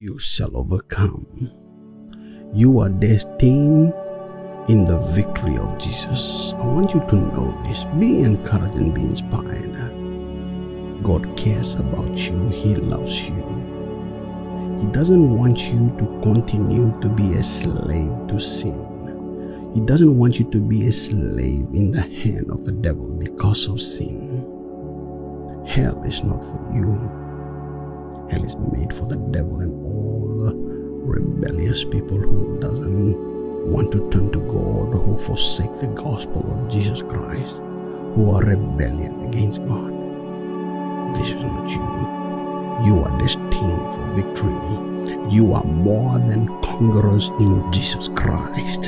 you shall overcome. You are destined in the victory of Jesus. I want you to know this. Be encouraged and be inspired. God cares about you, He loves you. He doesn't want you to continue to be a slave to sin. He doesn't want you to be a slave in the hand of the devil because of sin. Hell is not for you. Hell is made for the devil and all rebellious people who doesn't want to turn to God, who forsake the gospel of Jesus Christ, who are rebellion against God. This is not you. You are destined for victory. You are more than conquerors in Jesus Christ.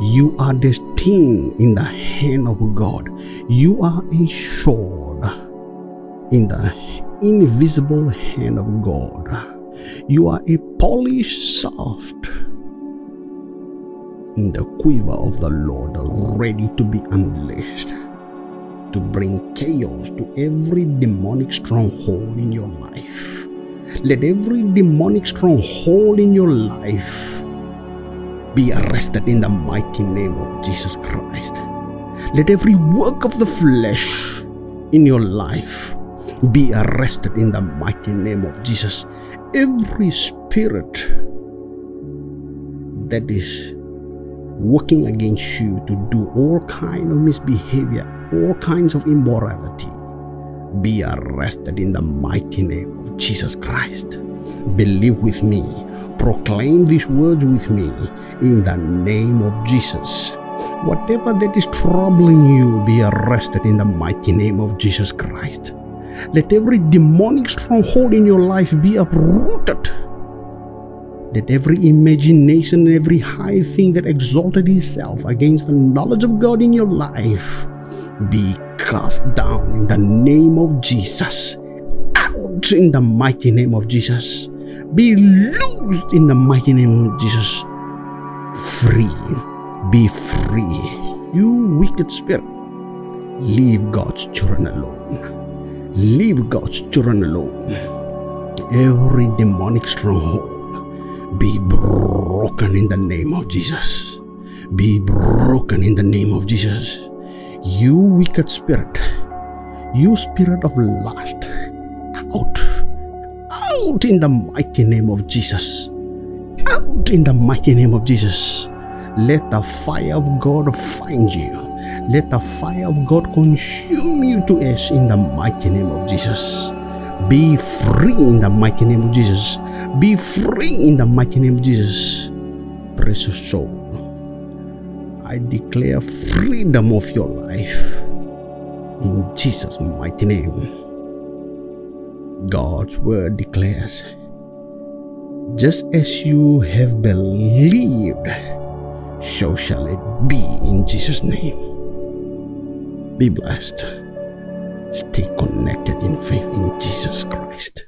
You are destined in the hand of God. You are sword in the invisible hand of God. You are a polished shaft in the quiver of the Lord, ready to be unleashed to bring chaos to every demonic stronghold in your life. Let every demonic stronghold in your life be arrested in the mighty name of Jesus Christ. Let every work of the flesh in your life be arrested in the mighty name of Jesus. Every spirit that is working against you to do all kind of misbehavior, all kinds of immorality, be arrested in the mighty name of Jesus Christ. Believe with me, proclaim these words with me in the name of Jesus. Whatever that is troubling you, be arrested in the mighty name of Jesus Christ. Let every demonic stronghold in your life be uprooted. Let every imagination and every high thing that exalted itself against the knowledge of God in your life be cast down in the name of Jesus. Out in the mighty name of Jesus. Be loosed in the mighty name of Jesus. Free. Be free. You wicked spirit. Leave God's children alone. Leave God's children alone. Every demonic stronghold be broken in the name of Jesus. Be broken in the name of Jesus. You wicked spirit, you spirit of lust, out, out in the mighty name of Jesus. Out in the mighty name of Jesus. Let the fire of God find you. Let the fire of God consume you to ash in the mighty name of Jesus. Be free in the mighty name of Jesus. Be free in the mighty name of Jesus. Precious soul, I declare freedom of your life in Jesus' mighty name. God's word declares, just as you have believed, so shall it be in Jesus' name. Be blessed. Stay connected in faith in Jesus Christ.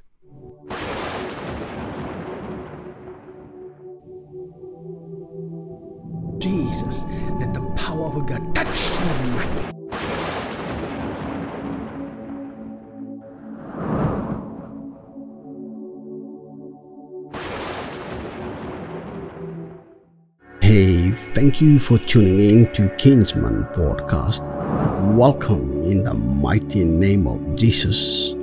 Jesus, let the power of God touch your mind. Hey, thank you for tuning in to Kinsman Podcast. Welcome in the mighty name of Jesus.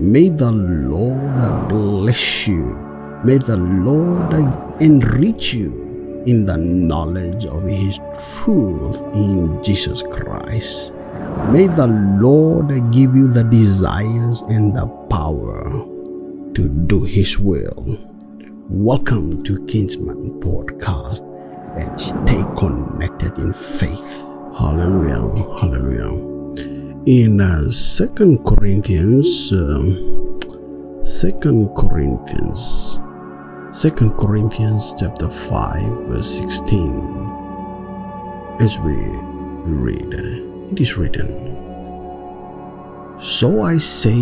May the Lord bless you. May the Lord enrich you in the knowledge of His truth in Jesus Christ. May the Lord give you the desires and the power to do His will. Welcome to Kinsman Podcast and stay connected in faith. Hallelujah. Hallelujah. In uh, Second Corinthians, um, Second Corinthians, Second Corinthians chapter five, verse sixteen, as we read, uh, it is written. So I say,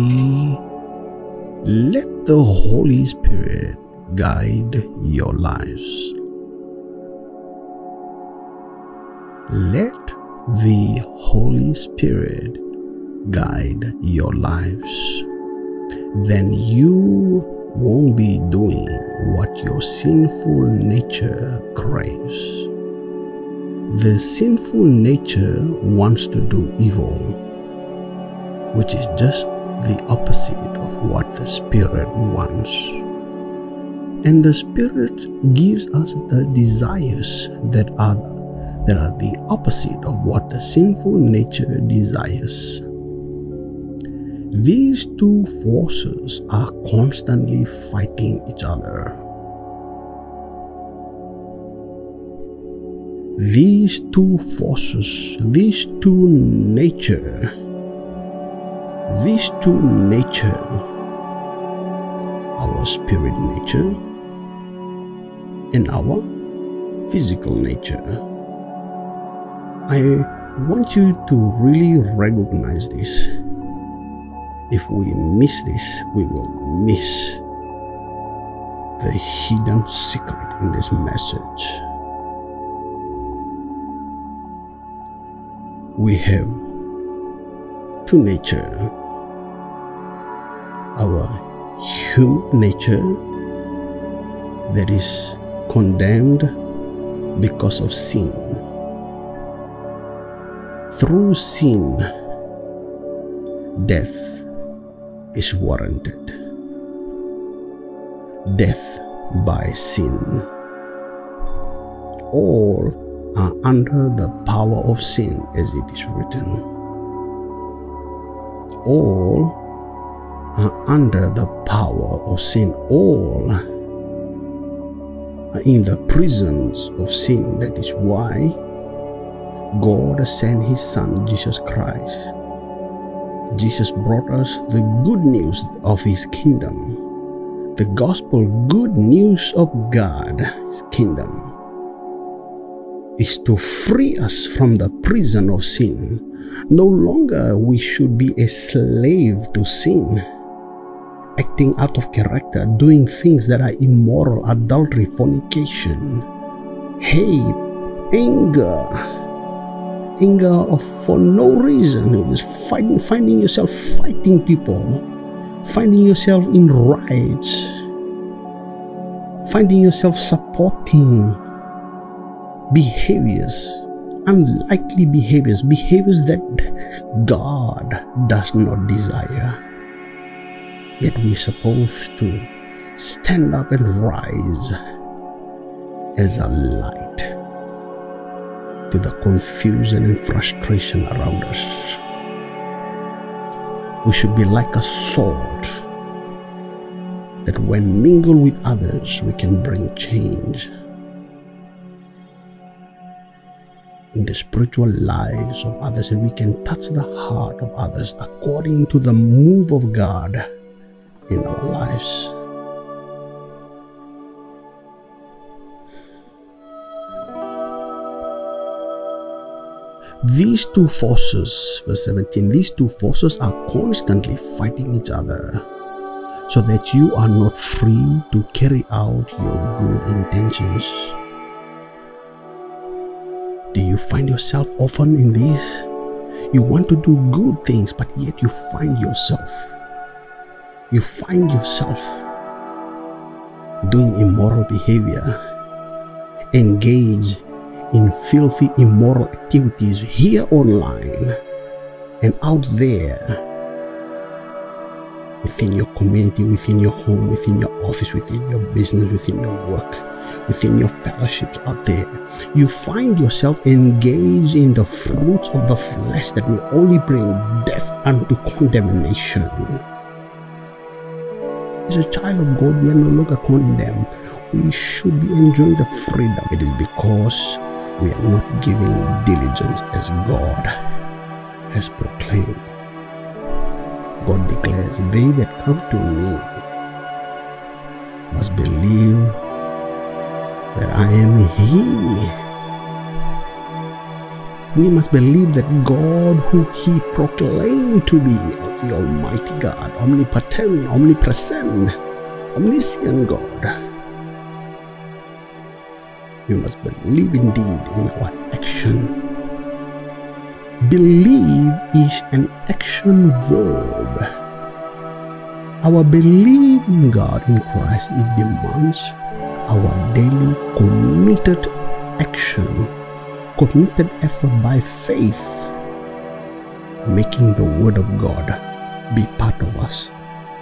let the Holy Spirit guide your lives. Let the Holy Spirit guide your lives. Then you won't be doing what your sinful nature craves. The sinful nature wants to do evil, which is just the opposite of what the Spirit wants. And the Spirit gives us the desires that are, that are the opposite of what the sinful nature desires. These two forces are constantly fighting each other. These two forces, these two nature, these two nature, our spirit nature and our physical nature. I want you to really recognize this. If we miss this, we will miss the hidden secret in this message. We have two nature our human nature that is condemned because of sin. Through sin, death is warranted. Death by sin. All are under the power of sin as it is written. All are under the power of sin. All are in the prisons of sin. That is why God sent His Son, Jesus Christ. Jesus brought us the good news of His kingdom, the gospel good news of God's kingdom is to free us from the prison of sin. No longer we should be a slave to sin, acting out of character, doing things that are immoral, adultery, fornication, hate, anger, anger for no reason. Just fighting, finding yourself fighting people, finding yourself in riots, finding yourself supporting behaviors, unlikely behaviors, behaviors that God does not desire. Yet we're supposed to stand up and rise as a light to the confusion and frustration around us. We should be like a salt that when mingled with others, we can bring change. in the spiritual lives of others and we can touch the heart of others according to the move of God in our lives. These two forces, verse 17, these two forces are constantly fighting each other so that you are not free to carry out your good intentions. Do you find yourself often in this? You want to do good things, but yet you find yourself. You find yourself doing immoral behavior, engage in filthy, immoral activities here online and out there within your community, within your home, within your office, within your business, within your work, within your fellowships out there. You find yourself engaged in the fruits of the flesh that will only bring death unto condemnation. As a child of God, we are no longer condemned. We should be enjoying the freedom. It is because we are not giving diligence as God has proclaimed. God declares, They that come to me must believe that I am He. We must believe that God, who He proclaimed to be of the Almighty God, omnipotent, omnipresent, omniscient God, we must believe indeed in our action Believe is an action verb. Our belief in God in Christ it demands our daily committed action, committed effort by faith, making the Word of God be part of us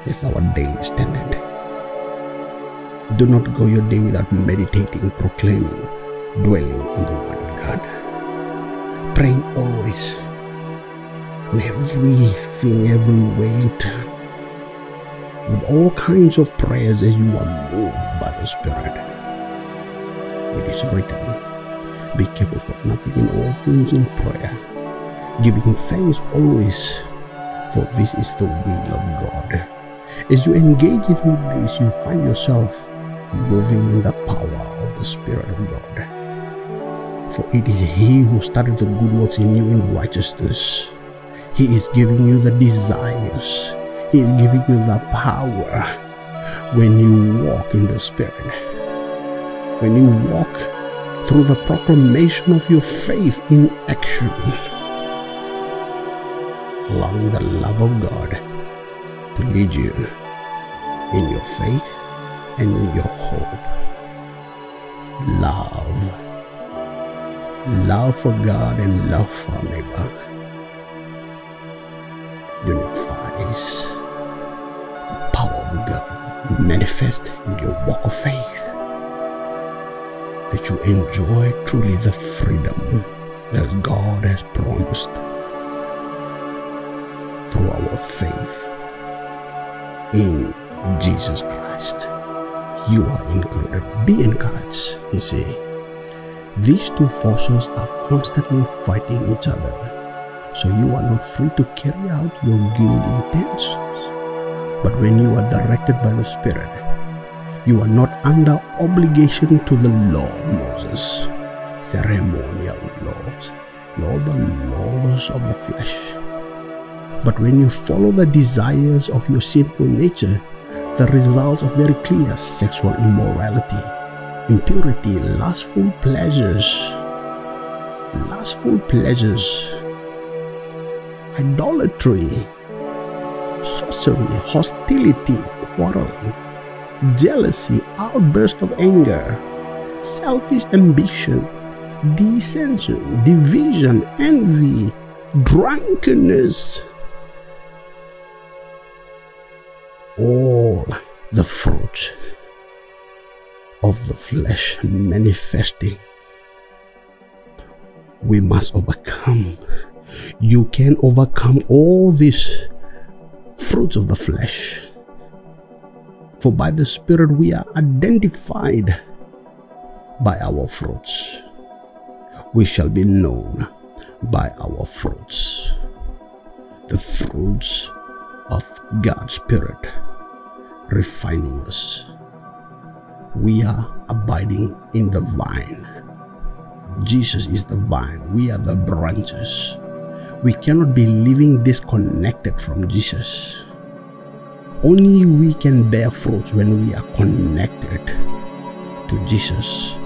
is our daily standard. Do not go your day without meditating, proclaiming, dwelling in the Word of God. Praying always in everything, every way you turn with all kinds of prayers as you are moved by the Spirit. It is written, Be careful for nothing in all things in prayer, giving thanks always, for this is the will of God. As you engage in this, you find yourself moving in the power of the Spirit of God. For it is He who started the good works in you in righteousness. He is giving you the desires he is giving you the power when you walk in the Spirit. When you walk through the proclamation of your faith in action, allowing the love of God to lead you in your faith and in your hope. Love. Love for God and love for neighbor unifies the power of God manifest in your walk of faith. That you enjoy truly the freedom that God has promised through our faith in Jesus Christ. You are included. Be encouraged, you see. These two forces are constantly fighting each other, so you are not free to carry out your good intentions. But when you are directed by the Spirit, you are not under obligation to the law, of Moses, ceremonial laws, nor the laws of the flesh. But when you follow the desires of your sinful nature, the results are very clear sexual immorality, impurity, lustful pleasures, lustful pleasures, idolatry, sorcery, hostility, quarreling, jealousy, outburst of anger, selfish ambition, dissension, division, envy, drunkenness. All the fruit of the flesh manifesting. We must overcome. You can overcome all these fruits of the flesh. For by the Spirit we are identified by our fruits. We shall be known by our fruits. The fruits of God's Spirit refining us. We are abiding in the vine. Jesus is the vine. We are the branches. We cannot be living disconnected from Jesus. Only we can bear fruit when we are connected to Jesus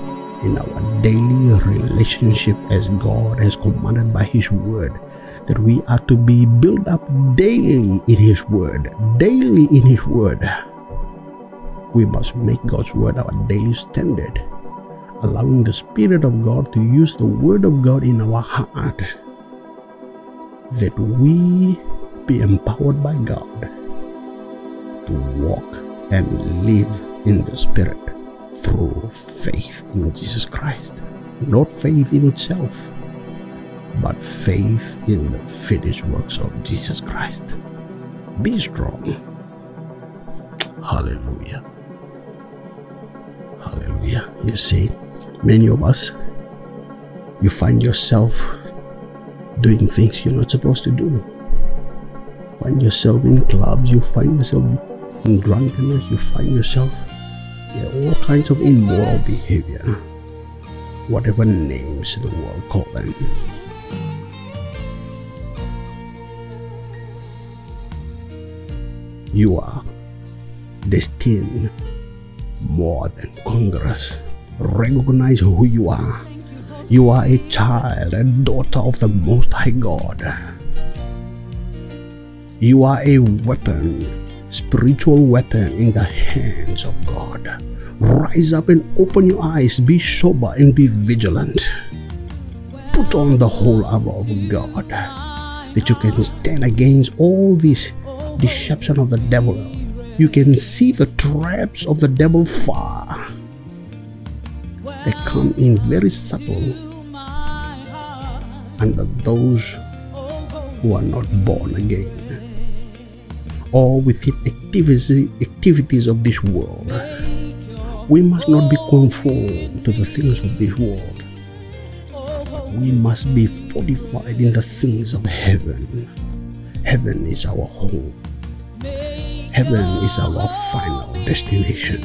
in our daily relationship as God has commanded by His Word. That we are to be built up daily in His Word, daily in His Word. We must make God's Word our daily standard, allowing the Spirit of God to use the Word of God in our heart that we be empowered by God to walk and live in the Spirit through faith in Jesus Christ. Not faith in itself, but faith in the finished works of Jesus Christ. Be strong. Hallelujah. Hallelujah. You see, many of us, you find yourself doing things you're not supposed to do. Find yourself in clubs, you find yourself in drunkenness, you find yourself in all kinds of immoral behavior, whatever names the world call them. You are destined more than conquerors. Recognize who you are you are a child, a daughter of the Most High God. You are a weapon spiritual weapon in the hands of God. Rise up and open your eyes, be sober and be vigilant. Put on the whole armor of God that you can stand against all this deception of the devil. You can see the traps of the devil far. They come in very subtle under those who are not born again or within activity, activities of this world. We must not be conformed to the things of this world. We must be fortified in the things of heaven. Heaven is our home. Heaven is our final destination.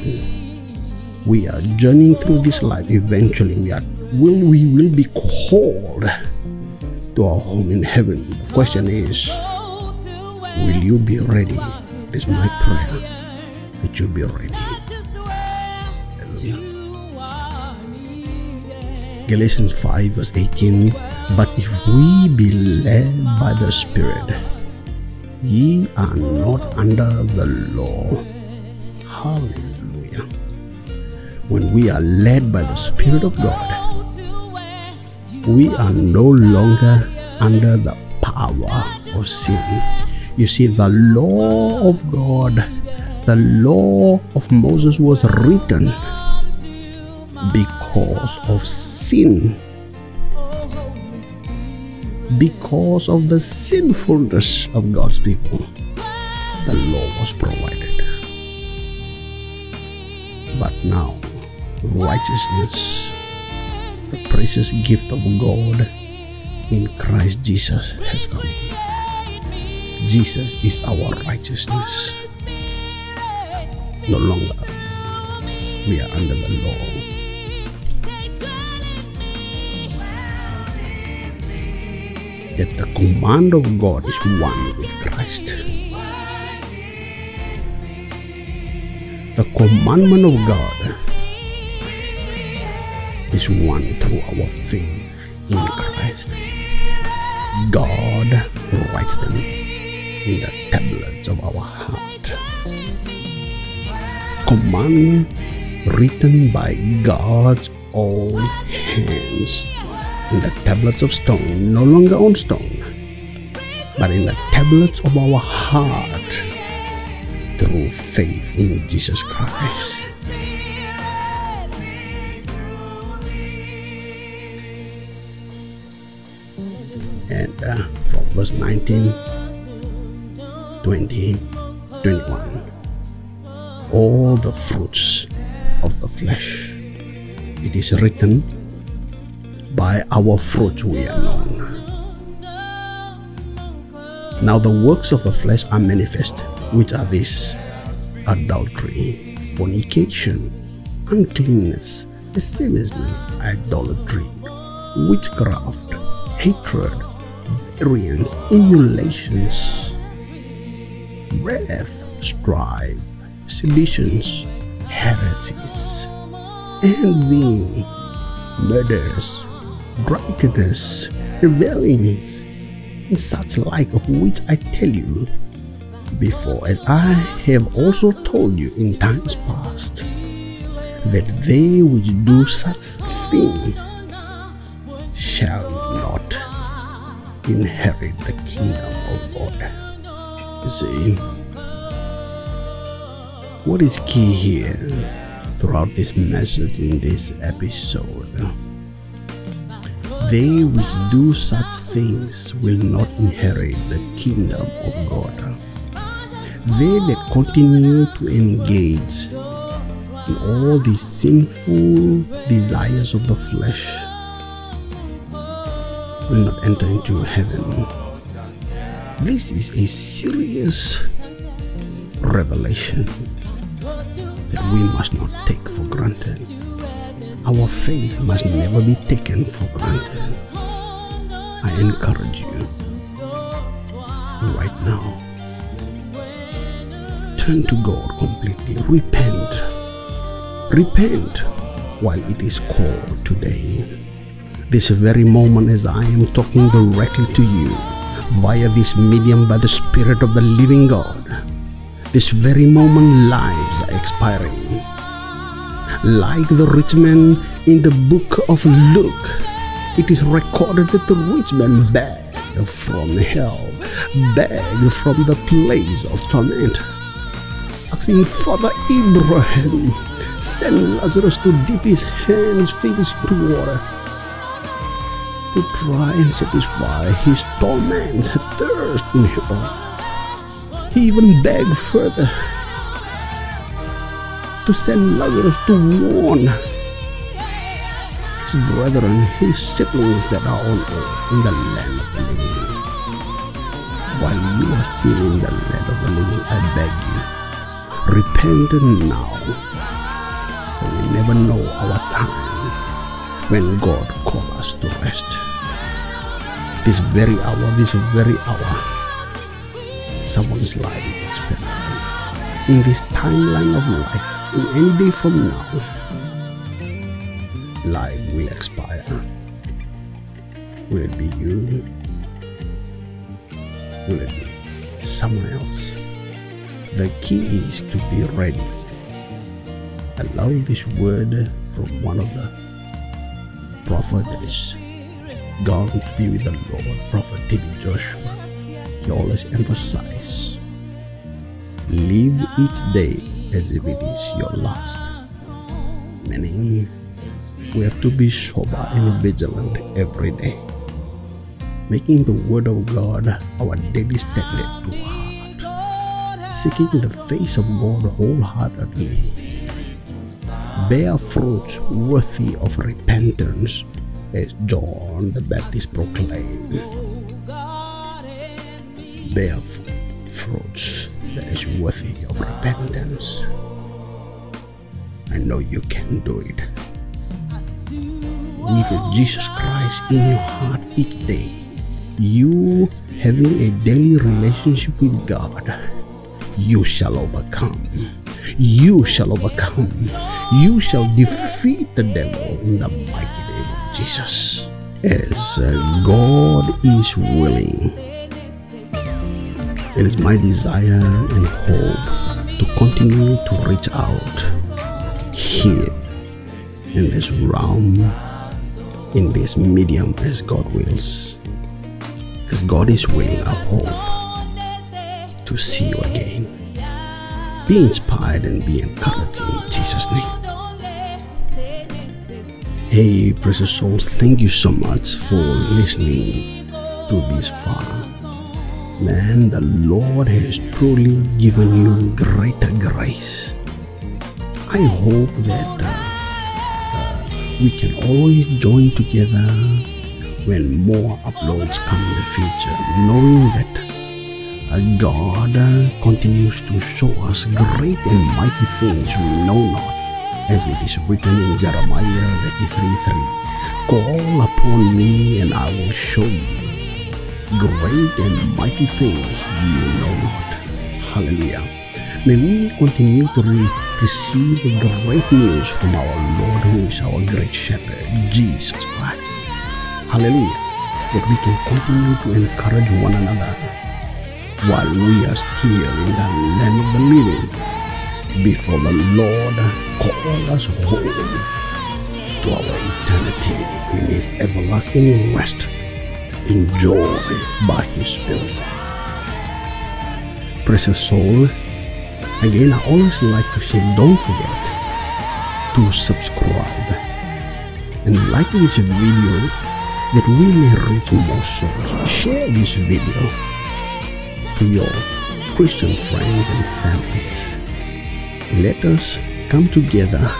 We are journeying through this life. Eventually, we are will we will be called to our home in heaven. The question is, will you be ready? It's my prayer that you be ready. Galatians 5 verse 18 But if we be led by the Spirit, ye are not under the law. Hallelujah. When we are led by the Spirit of God, we are no longer under the power of sin. You see, the law of God, the law of Moses was written because of sin, because of the sinfulness of God's people. The law was provided. But now, righteousness the precious gift of God in Christ Jesus has come. Jesus is our righteousness. No longer we are under the law. Yet the command of God is one with Christ. The commandment of God is one through our faith in Christ. God writes them in the tablets of our heart. Command written by God's own hands in the tablets of stone, no longer on stone, but in the tablets of our heart through faith in Jesus Christ. and uh, from verse 19 20 21 all the fruits of the flesh it is written by our fruits we are known. Now the works of the flesh are manifest which are these adultery fornication uncleanness lasciviousness idolatry witchcraft hatred variance, emulations, wrath, strife, seditions, heresies, envying, murders, drunkenness, revelings, and such like of which I tell you before, as I have also told you in times past, that they which do such things shall not inherit the kingdom of God. You see, what is key here throughout this message in this episode? They which do such things will not inherit the kingdom of God. They that continue to engage in all these sinful desires of the flesh will not enter into heaven. This is a serious revelation that we must not take for granted. Our faith must never be taken for granted. I encourage you right now. Turn to God completely. Repent. Repent while it is called today this very moment as I am talking directly to you via this medium by the Spirit of the living God. This very moment, lives are expiring. Like the rich man in the book of Luke, it is recorded that the rich man begged from hell, begged from the place of torment, asking Father Abraham, send Lazarus to dip his hands, fingers into water to try and satisfy his torment thirst in hell. He even begged further to send Lazarus to warn his brethren, his siblings that are on earth in the land of the living. While you are still in the land of the living, I beg you, repent now. For we never know our time when God calls us to rest. This very hour, this very hour, someone's life is expiring. In this timeline of life, in any day from now, life will expire. Will it be you? Will it be someone else? The key is to be ready. I love this word from one of the prophets that is gone to be with the Lord, Prophet David Joshua he always emphasizes live each day as if it is your last. Meaning, we have to be sober and vigilant every day, making the Word of God our daily standard to heart, seeking the face of God wholeheartedly, bear fruits worthy of repentance, as John the Baptist proclaimed bear fruits that is worthy of repentance. I know you can do it. With Jesus Christ in your heart each day, you having a daily relationship with God, you shall overcome. You shall overcome. You shall defeat the devil in the mighty name of Jesus. As God is willing it is my desire and hope to continue to reach out here in this realm, in this medium as God wills. As God is willing, I hope to see you again. Be inspired and be encouraged in Jesus' name. Hey, precious souls, thank you so much for listening to this far man, the Lord has truly given you greater grace. I hope that uh, uh, we can always join together when more uploads come in the future, knowing that uh, God uh, continues to show us great and mighty things we know not, as it is written in Jeremiah 33 3. Call upon me and I will show you great and mighty things you know not. Hallelujah. May we continue to re- receive great news from our Lord, who is our great shepherd, Jesus Christ. Hallelujah. That we can continue to encourage one another while we are still in the land of the living before the Lord call us home to our eternity in His everlasting rest enjoy by His Spirit. Precious soul, again, I always like to say don't forget to subscribe and like this video that we may reach more souls. Share this video to your Christian friends and families. Let us come together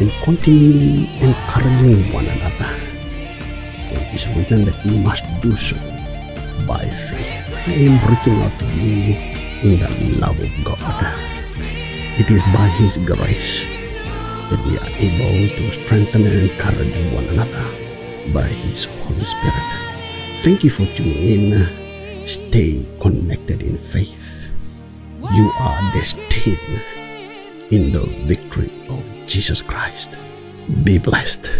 and continue encouraging one another is written that we must do so by faith. I am reaching out to you in the love of God. It is by His grace that we are able to strengthen and encourage one another by His Holy Spirit. Thank you for tuning in. Stay connected in faith. You are destined in the victory of Jesus Christ. Be blessed.